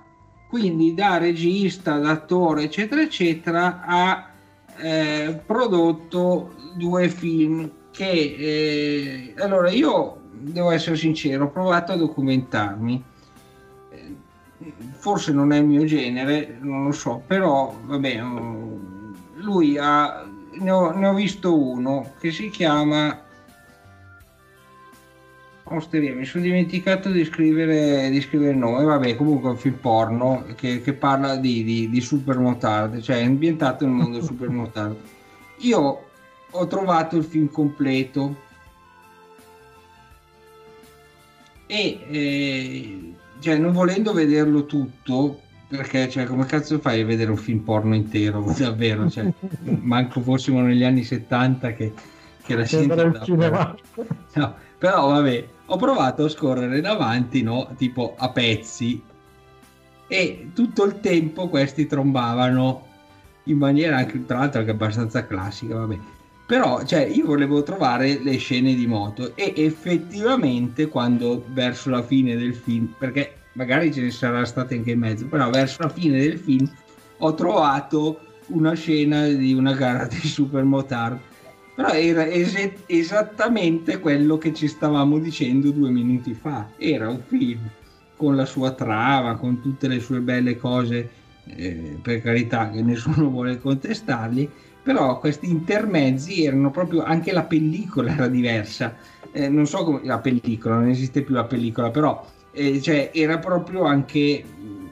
Quindi da regista, da attore, eccetera, eccetera, ha eh, prodotto due film che... Eh, allora io devo essere sincero, ho provato a documentarmi. Forse non è il mio genere, non lo so, però vabbè, lui ha, ne ho, ne ho visto uno che si chiama Osteria, mi sono dimenticato di scrivere, di scrivere il nome, vabbè comunque è un film porno che, che parla di, di, di supermotard, cioè è ambientato nel mondo supermotard. Io ho trovato il film completo. E eh, cioè, non volendo vederlo tutto, perché cioè, come cazzo fai a vedere un film porno intero, davvero, cioè, manco fossimo negli anni 70 che, che la gente... No, però vabbè, ho provato a scorrere davanti, no? Tipo a pezzi. E tutto il tempo questi trombavano in maniera anche, tra l'altro, anche abbastanza classica, vabbè. Però cioè, io volevo trovare le scene di moto e effettivamente quando verso la fine del film, perché magari ce ne sarà state anche in mezzo, però verso la fine del film ho trovato una scena di una gara di supermotard però era es- esattamente quello che ci stavamo dicendo due minuti fa. Era un film con la sua trama con tutte le sue belle cose eh, per carità che nessuno vuole contestargli però questi intermezzi erano proprio anche la pellicola era diversa. Eh, non so come la pellicola non esiste più la pellicola però eh, cioè, era proprio anche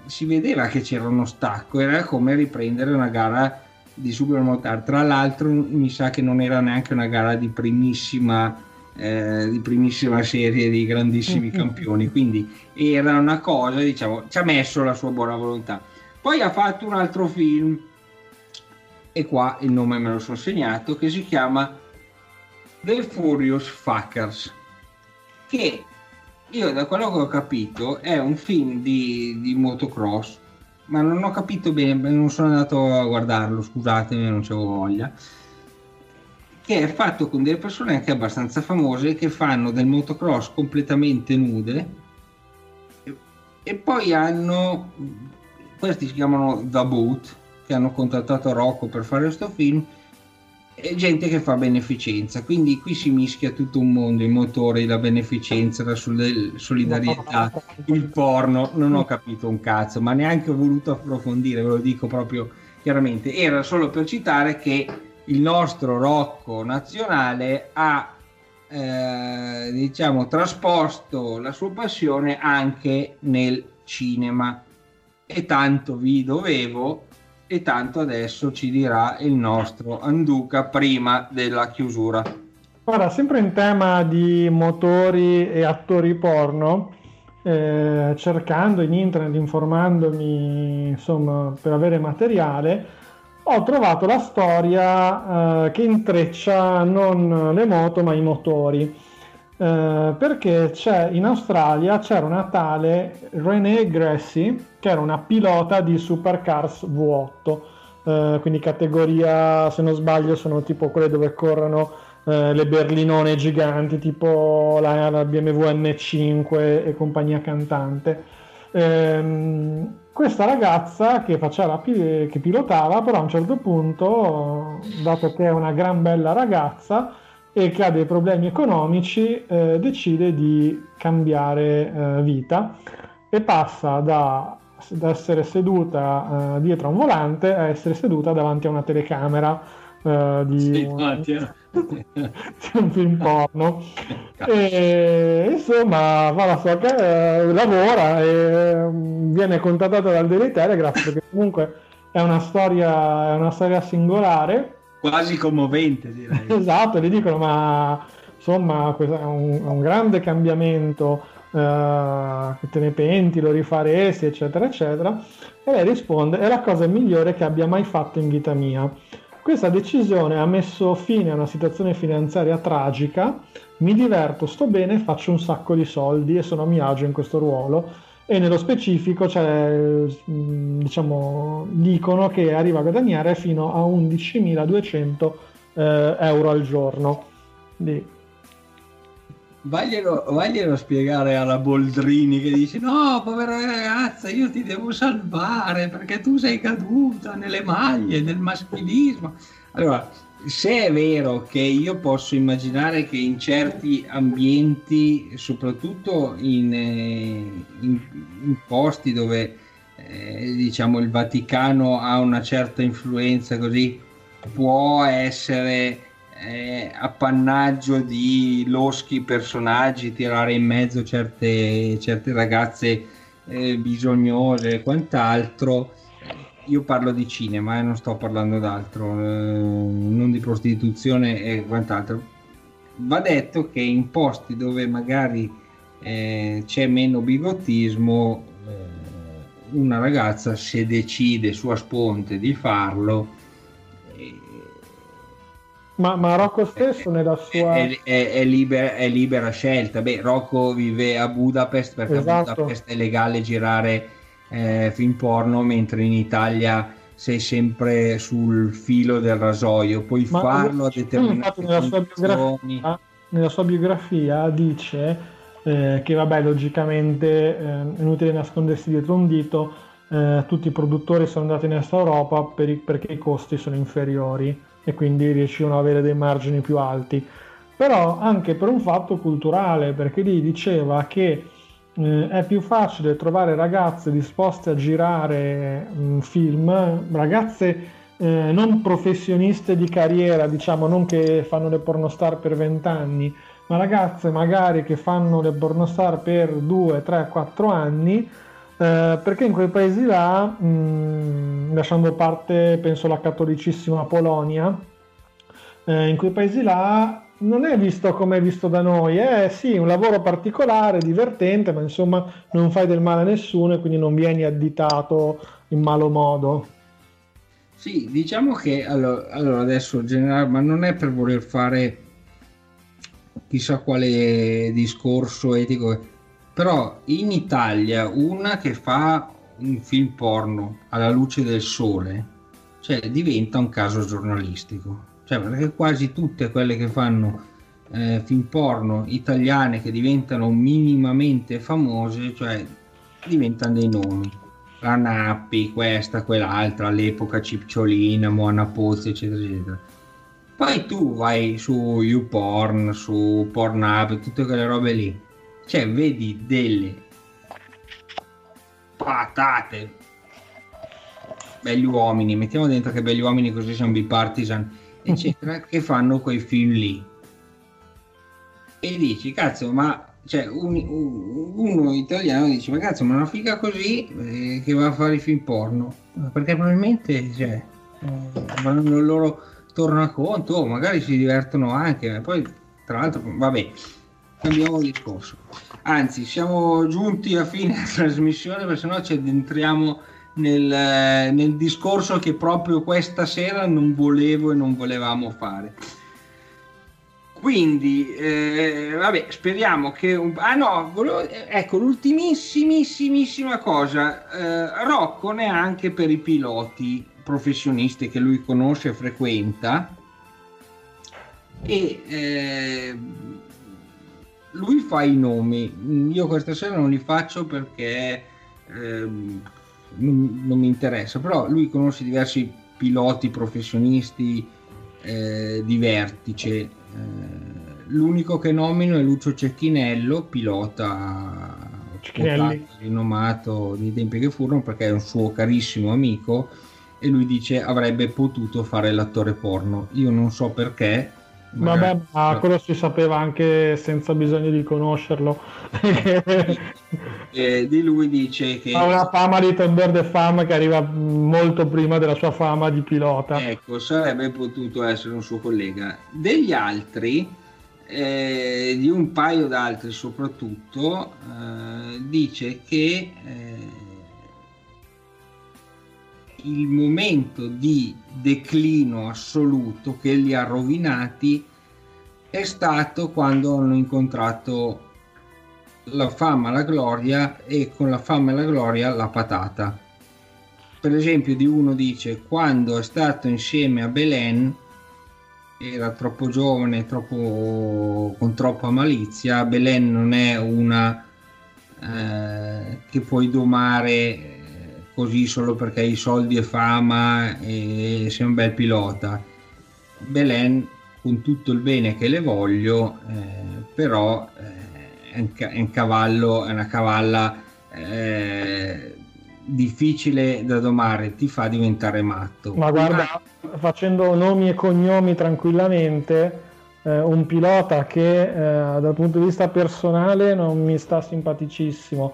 si vedeva che c'era uno stacco, era come riprendere una gara di Supermotard. Tra l'altro, mi sa che non era neanche una gara di primissima, eh, di primissima serie di grandissimi campioni, quindi era una cosa, diciamo, ci ha messo la sua buona volontà. Poi ha fatto un altro film, e qua il nome me lo sono segnato, che si chiama The Furious Fuckers, che io da quello che ho capito è un film di, di motocross, ma non ho capito bene, non sono andato a guardarlo, scusatemi, non c'avevo voglia, che è fatto con delle persone anche abbastanza famose che fanno del motocross completamente nude e, e poi hanno, questi si chiamano The Boot, che hanno contattato Rocco per fare questo film, è gente che fa beneficenza, quindi qui si mischia tutto un mondo, i motori, la beneficenza, la solidarietà, il porno, non ho capito un cazzo, ma neanche ho voluto approfondire, ve lo dico proprio chiaramente, era solo per citare che il nostro Rocco nazionale ha eh, diciamo trasposto la sua passione anche nel cinema. E tanto vi dovevo e tanto adesso ci dirà il nostro Anduca prima della chiusura. Guarda, sempre in tema di motori e attori porno, eh, cercando in internet, informandomi insomma per avere materiale, ho trovato la storia eh, che intreccia non le moto ma i motori. Eh, perché c'è in Australia c'era una tale Renee Grassi che era una pilota di Supercars V8 eh, quindi categoria se non sbaglio sono tipo quelle dove corrono eh, le berlinone giganti tipo la, la, BMW M5 e compagnia cantante. Ehm, questa ragazza che, faceva, che pilotava però a un certo punto dato che è una gran bella ragazza e che ha dei problemi economici eh, decide di cambiare eh, vita e passa da, da essere seduta eh, dietro a un volante a essere seduta davanti a una telecamera eh, di, sì, un, di, un, film porno. E insomma va la sua, eh, lavora e mm, viene contattata dal Daily Telegraph perché comunque è una storia, è una storia singolare quasi commovente direi. esatto, gli dicono ma insomma è un, un grande cambiamento, che te ne penti, lo rifaresti eccetera eccetera e lei risponde è la cosa migliore che abbia mai fatto in vita mia. Questa decisione ha messo fine a una situazione finanziaria tragica, mi diverto, sto bene, faccio un sacco di soldi e sono a mio agio in questo ruolo e nello specifico cioè, diciamo, dicono che arriva a guadagnare fino a 11.200 eh, euro al giorno. Di... Vaglielo, vaglielo spiegare alla Boldrini che dice no povera ragazza io ti devo salvare perché tu sei caduta nelle maglie del maschilismo allora se è vero che io posso immaginare che in certi ambienti, soprattutto in, eh, in, in posti dove eh, diciamo il Vaticano ha una certa influenza così, può essere eh, appannaggio di loschi personaggi tirare in mezzo certe, certe ragazze eh, bisognose e quant'altro io parlo di cinema e eh, non sto parlando d'altro, eh, non di prostituzione e quant'altro. Va detto che in posti dove magari eh, c'è meno bigottismo, eh, una ragazza se decide su a sponte di farlo, eh, ma, ma, Rocco stesso nella sua è, è, è, libera, è, libera, scelta. Beh, Rocco vive a Budapest perché esatto. a Budapest è legale girare eh, film porno, mentre in Italia sei sempre sul filo del rasoio, puoi Ma farlo a determinate nella sua biografia, nella sua biografia dice eh, che, vabbè, logicamente, eh, è inutile nascondersi dietro un dito, eh, tutti i produttori sono andati in Est Europa per i- perché i costi sono inferiori e quindi riuscivano ad avere dei margini più alti. Però anche per un fatto culturale, perché lì diceva che eh, è più facile trovare ragazze disposte a girare un film, ragazze eh, non professioniste di carriera, diciamo, non che fanno le pornostar per 20 anni, ma ragazze magari che fanno le pornostar per 2, 3, 4 anni, eh, perché in quei paesi là, mh, lasciando parte, penso, la cattolicissima Polonia, eh, in quei paesi là non è visto come è visto da noi, è sì un lavoro particolare, divertente, ma insomma non fai del male a nessuno e quindi non vieni additato in malo modo. Sì, diciamo che allora, allora adesso generale, ma non è per voler fare chissà quale discorso etico, però in Italia una che fa un film porno alla luce del sole, cioè diventa un caso giornalistico. Cioè, perché quasi tutte quelle che fanno eh, film porno italiane che diventano minimamente famose, cioè diventano dei nomi. La Nappi, questa, quell'altra, all'epoca Cipciolina, Moana Pozzi, eccetera, eccetera. Poi tu vai su YouPorn, su Pornhub, tutte quelle robe lì. Cioè, vedi delle patate. Belli uomini, mettiamo dentro che belli uomini così siamo bipartisan, eccetera, che fanno quei film lì. E dici, cazzo, ma cioè, un- un- uno italiano dice, ma cazzo, ma una figa così eh, che va a fare i film porno? Perché probabilmente, cioè, eh, vanno il loro tornaconto, o magari si divertono anche, ma poi, tra l'altro, vabbè, cambiamo discorso. Anzi, siamo giunti a fine trasmissione, perché sennò ci addentriamo nel, eh, nel discorso che proprio questa sera non volevo e non volevamo fare. Quindi, eh, vabbè, speriamo che... Un... Ah no, volevo- ecco, l'ultimissimissima cosa. Eh, Rocco neanche per i piloti professionisti che lui conosce e frequenta. E eh, lui fa i nomi. Io questa sera non li faccio perché ehm, non, non mi interessa, però lui conosce diversi piloti professionisti eh, di vertice. Eh, l'unico che nomino è Lucio Cecchinello, pilota quotato, rinomato dei tempi che furono perché è un suo carissimo amico e lui dice avrebbe potuto fare l'attore porno. Io non so perché. Vabbè, ma quello si sapeva anche senza bisogno di conoscerlo. Eh, di lui dice che ha una fama di tender de fama che arriva molto prima della sua fama di pilota. Ecco, sarebbe potuto essere un suo collega. Degli altri, eh, di un paio d'altri soprattutto, eh, dice che eh, il momento di declino assoluto che li ha rovinati è stato quando hanno incontrato la fama, la gloria e con la fama e la gloria la patata. Per esempio di uno dice quando è stato insieme a Belen era troppo giovane troppo, con troppa malizia. Belen non è una eh, che puoi domare così solo perché hai soldi e fama e sei un bel pilota Belen con tutto il bene che le voglio eh, però eh, è, un, cavallo è una cavalla eh, difficile da domare, ti fa diventare matto. Ma guarda, facendo nomi e cognomi tranquillamente, eh, un pilota che eh, dal punto di vista personale non mi sta simpaticissimo,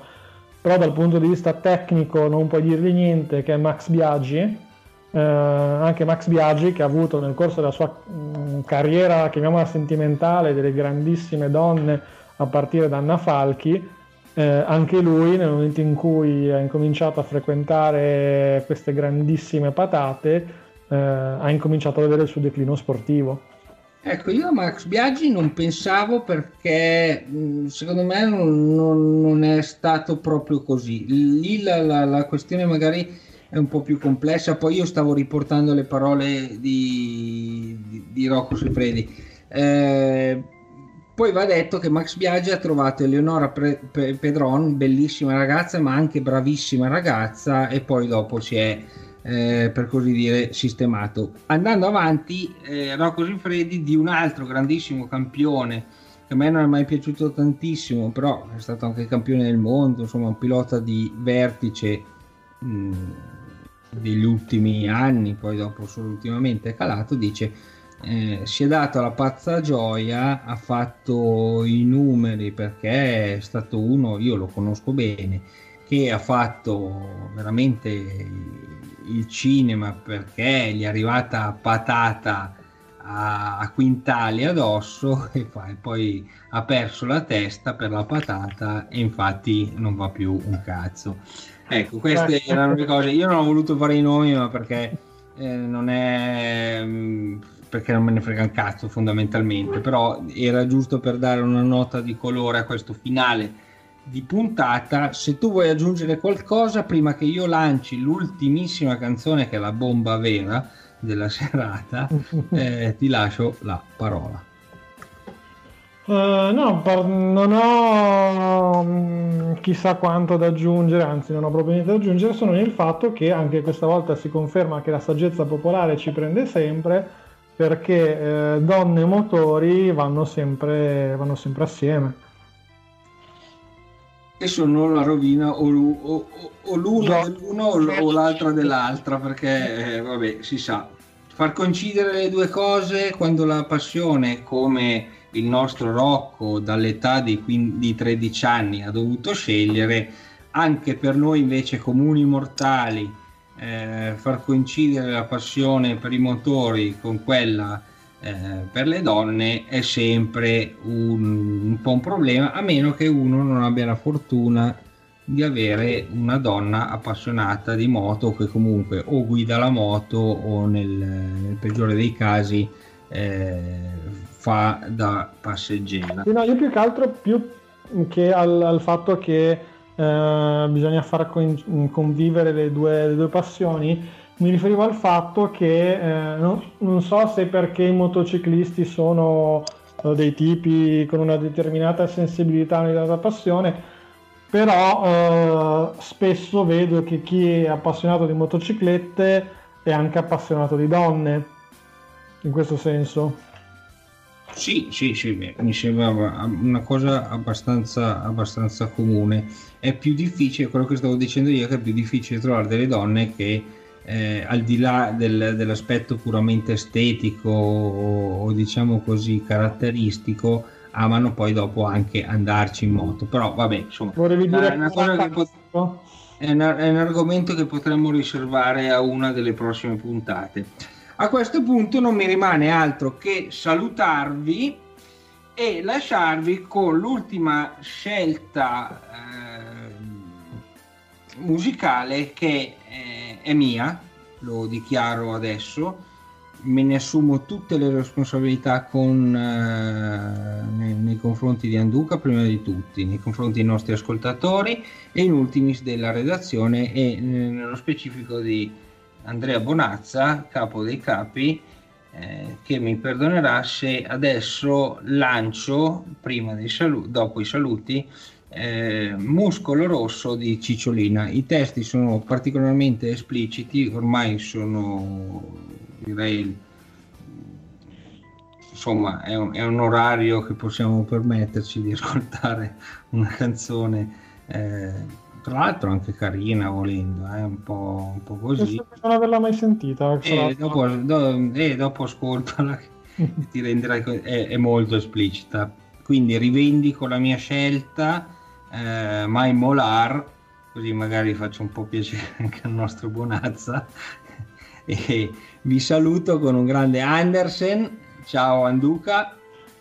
però dal punto di vista tecnico non puoi dirgli niente, che è Max Biaggi. Eh, anche Max Biaggi che ha avuto nel corso della sua mh, carriera, chiamiamola sentimentale, delle grandissime donne a partire da Anna Falchi, eh, anche lui nel momento in cui ha incominciato a frequentare queste grandissime patate eh, ha incominciato a vedere il suo declino sportivo Ecco, io a Max Biaggi non pensavo perché mh, secondo me non, non- è stato proprio così. Lì la, la- la questione magari è un po' più complessa. Poi io stavo riportando le parole di, di, di Rocco Sifredi. Eh, poi va detto che Max Biaggi ha trovato Eleonora Pre- Pe- Pedron, bellissima ragazza, ma anche bravissima ragazza, e poi dopo si è, eh, per così dire, sistemato. Andando avanti, eh, Rocco Sifredi di un altro grandissimo campione che a me non è mai piaciuto tantissimo, però è stato anche campione del mondo, insomma un pilota di vertice mh, degli ultimi anni, poi dopo solo ultimamente è calato, dice eh, si è dato la pazza gioia, ha fatto i numeri perché è stato uno, io lo conosco bene, che ha fatto veramente il cinema perché gli è arrivata patata a, a quintali addosso e, poi ha perso la testa per la patata e infatti non va più un cazzo. Ecco, queste erano le cose. Io non ho voluto fare i nomi, ma perché eh, non è mm, perché non me ne frega un cazzo fondamentalmente, però era giusto per dare una nota di colore a questo finale di puntata. Se tu vuoi aggiungere qualcosa prima che io lanci l'ultimissima canzone che è la bomba vera della serata, eh, ti lascio la parola. Uh, no, par- non ho um, chissà quanto da aggiungere, anzi non ho proprio niente da aggiungere, sono nel fatto che anche questa volta si conferma che la saggezza popolare ci prende sempre perché eh, donne e motori vanno sempre, vanno sempre assieme. E sono la rovina o, o, o l'una dell'uno o, o, l'altra dell'altra, perché eh, vabbè, si sa. Far coincidere le due cose quando la passione, come il nostro Rocco dall'età di, 15, di 13 anni ha dovuto scegliere, anche per noi invece comuni mortali, eh, far coincidere la passione per i motori con quella eh, per le donne è sempre un, un po' un problema, a meno che uno non abbia la fortuna di avere una donna appassionata di moto che comunque o guida la moto o nel, nel peggiore dei casi eh, fa da passeggera. No, io più che altro più che al, al fatto che eh, bisogna far con, convivere le due, le due, passioni, mi riferivo al fatto che eh, non, non, so se perché i motociclisti sono eh, dei tipi con una determinata sensibilità, una determinata passione, però eh, spesso vedo che chi è appassionato di motociclette è anche appassionato di donne, in questo senso. Sì, sì, sì, mi sembrava una cosa abbastanza, abbastanza comune. È più difficile, quello che stavo dicendo io, che è più difficile trovare delle donne che eh, al di là del, dell'aspetto puramente estetico o, o, diciamo così caratteristico, amano poi dopo anche andarci in moto. Però vabbè, insomma, Volevi dire è, una cosa che pot- è, un, è un argomento che potremmo riservare a una delle prossime puntate. A questo punto non mi rimane altro che salutarvi e lasciarvi con l'ultima scelta eh, musicale che eh, è mia, lo dichiaro adesso, me ne assumo tutte le responsabilità con, eh, nei, nei, confronti di Anduca, prima di tutti, nei confronti dei nostri ascoltatori e in ultimis della redazione e eh, nello specifico di Andrea Bonazza, capo dei capi, eh, che mi perdonerà se adesso lancio, prima dei saluti, dopo i saluti, eh, Muscolo Rosso di Cicciolina. I testi sono particolarmente espliciti, ormai sono, direi, insomma, è un, è un orario che possiamo permetterci di ascoltare una canzone. Eh, tra l'altro anche carina volendo, eh? un, po', un po' così. Non averla mai sentita. E dopo, do, e dopo ascoltala ti renderai è, è, molto esplicita. Quindi rivendico la mia scelta, eh, mai molar, così magari faccio un po' piacere anche al nostro Bonazza. e vi saluto con un grande Andersen. Ciao Anduca.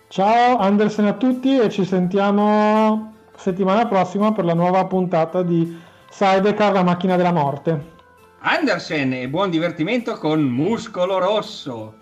Ciao Andersen a tutti e ci sentiamo settimana prossima per la nuova puntata di Sidecar, la macchina della morte. Andersen e buon divertimento con Muscolo Rosso.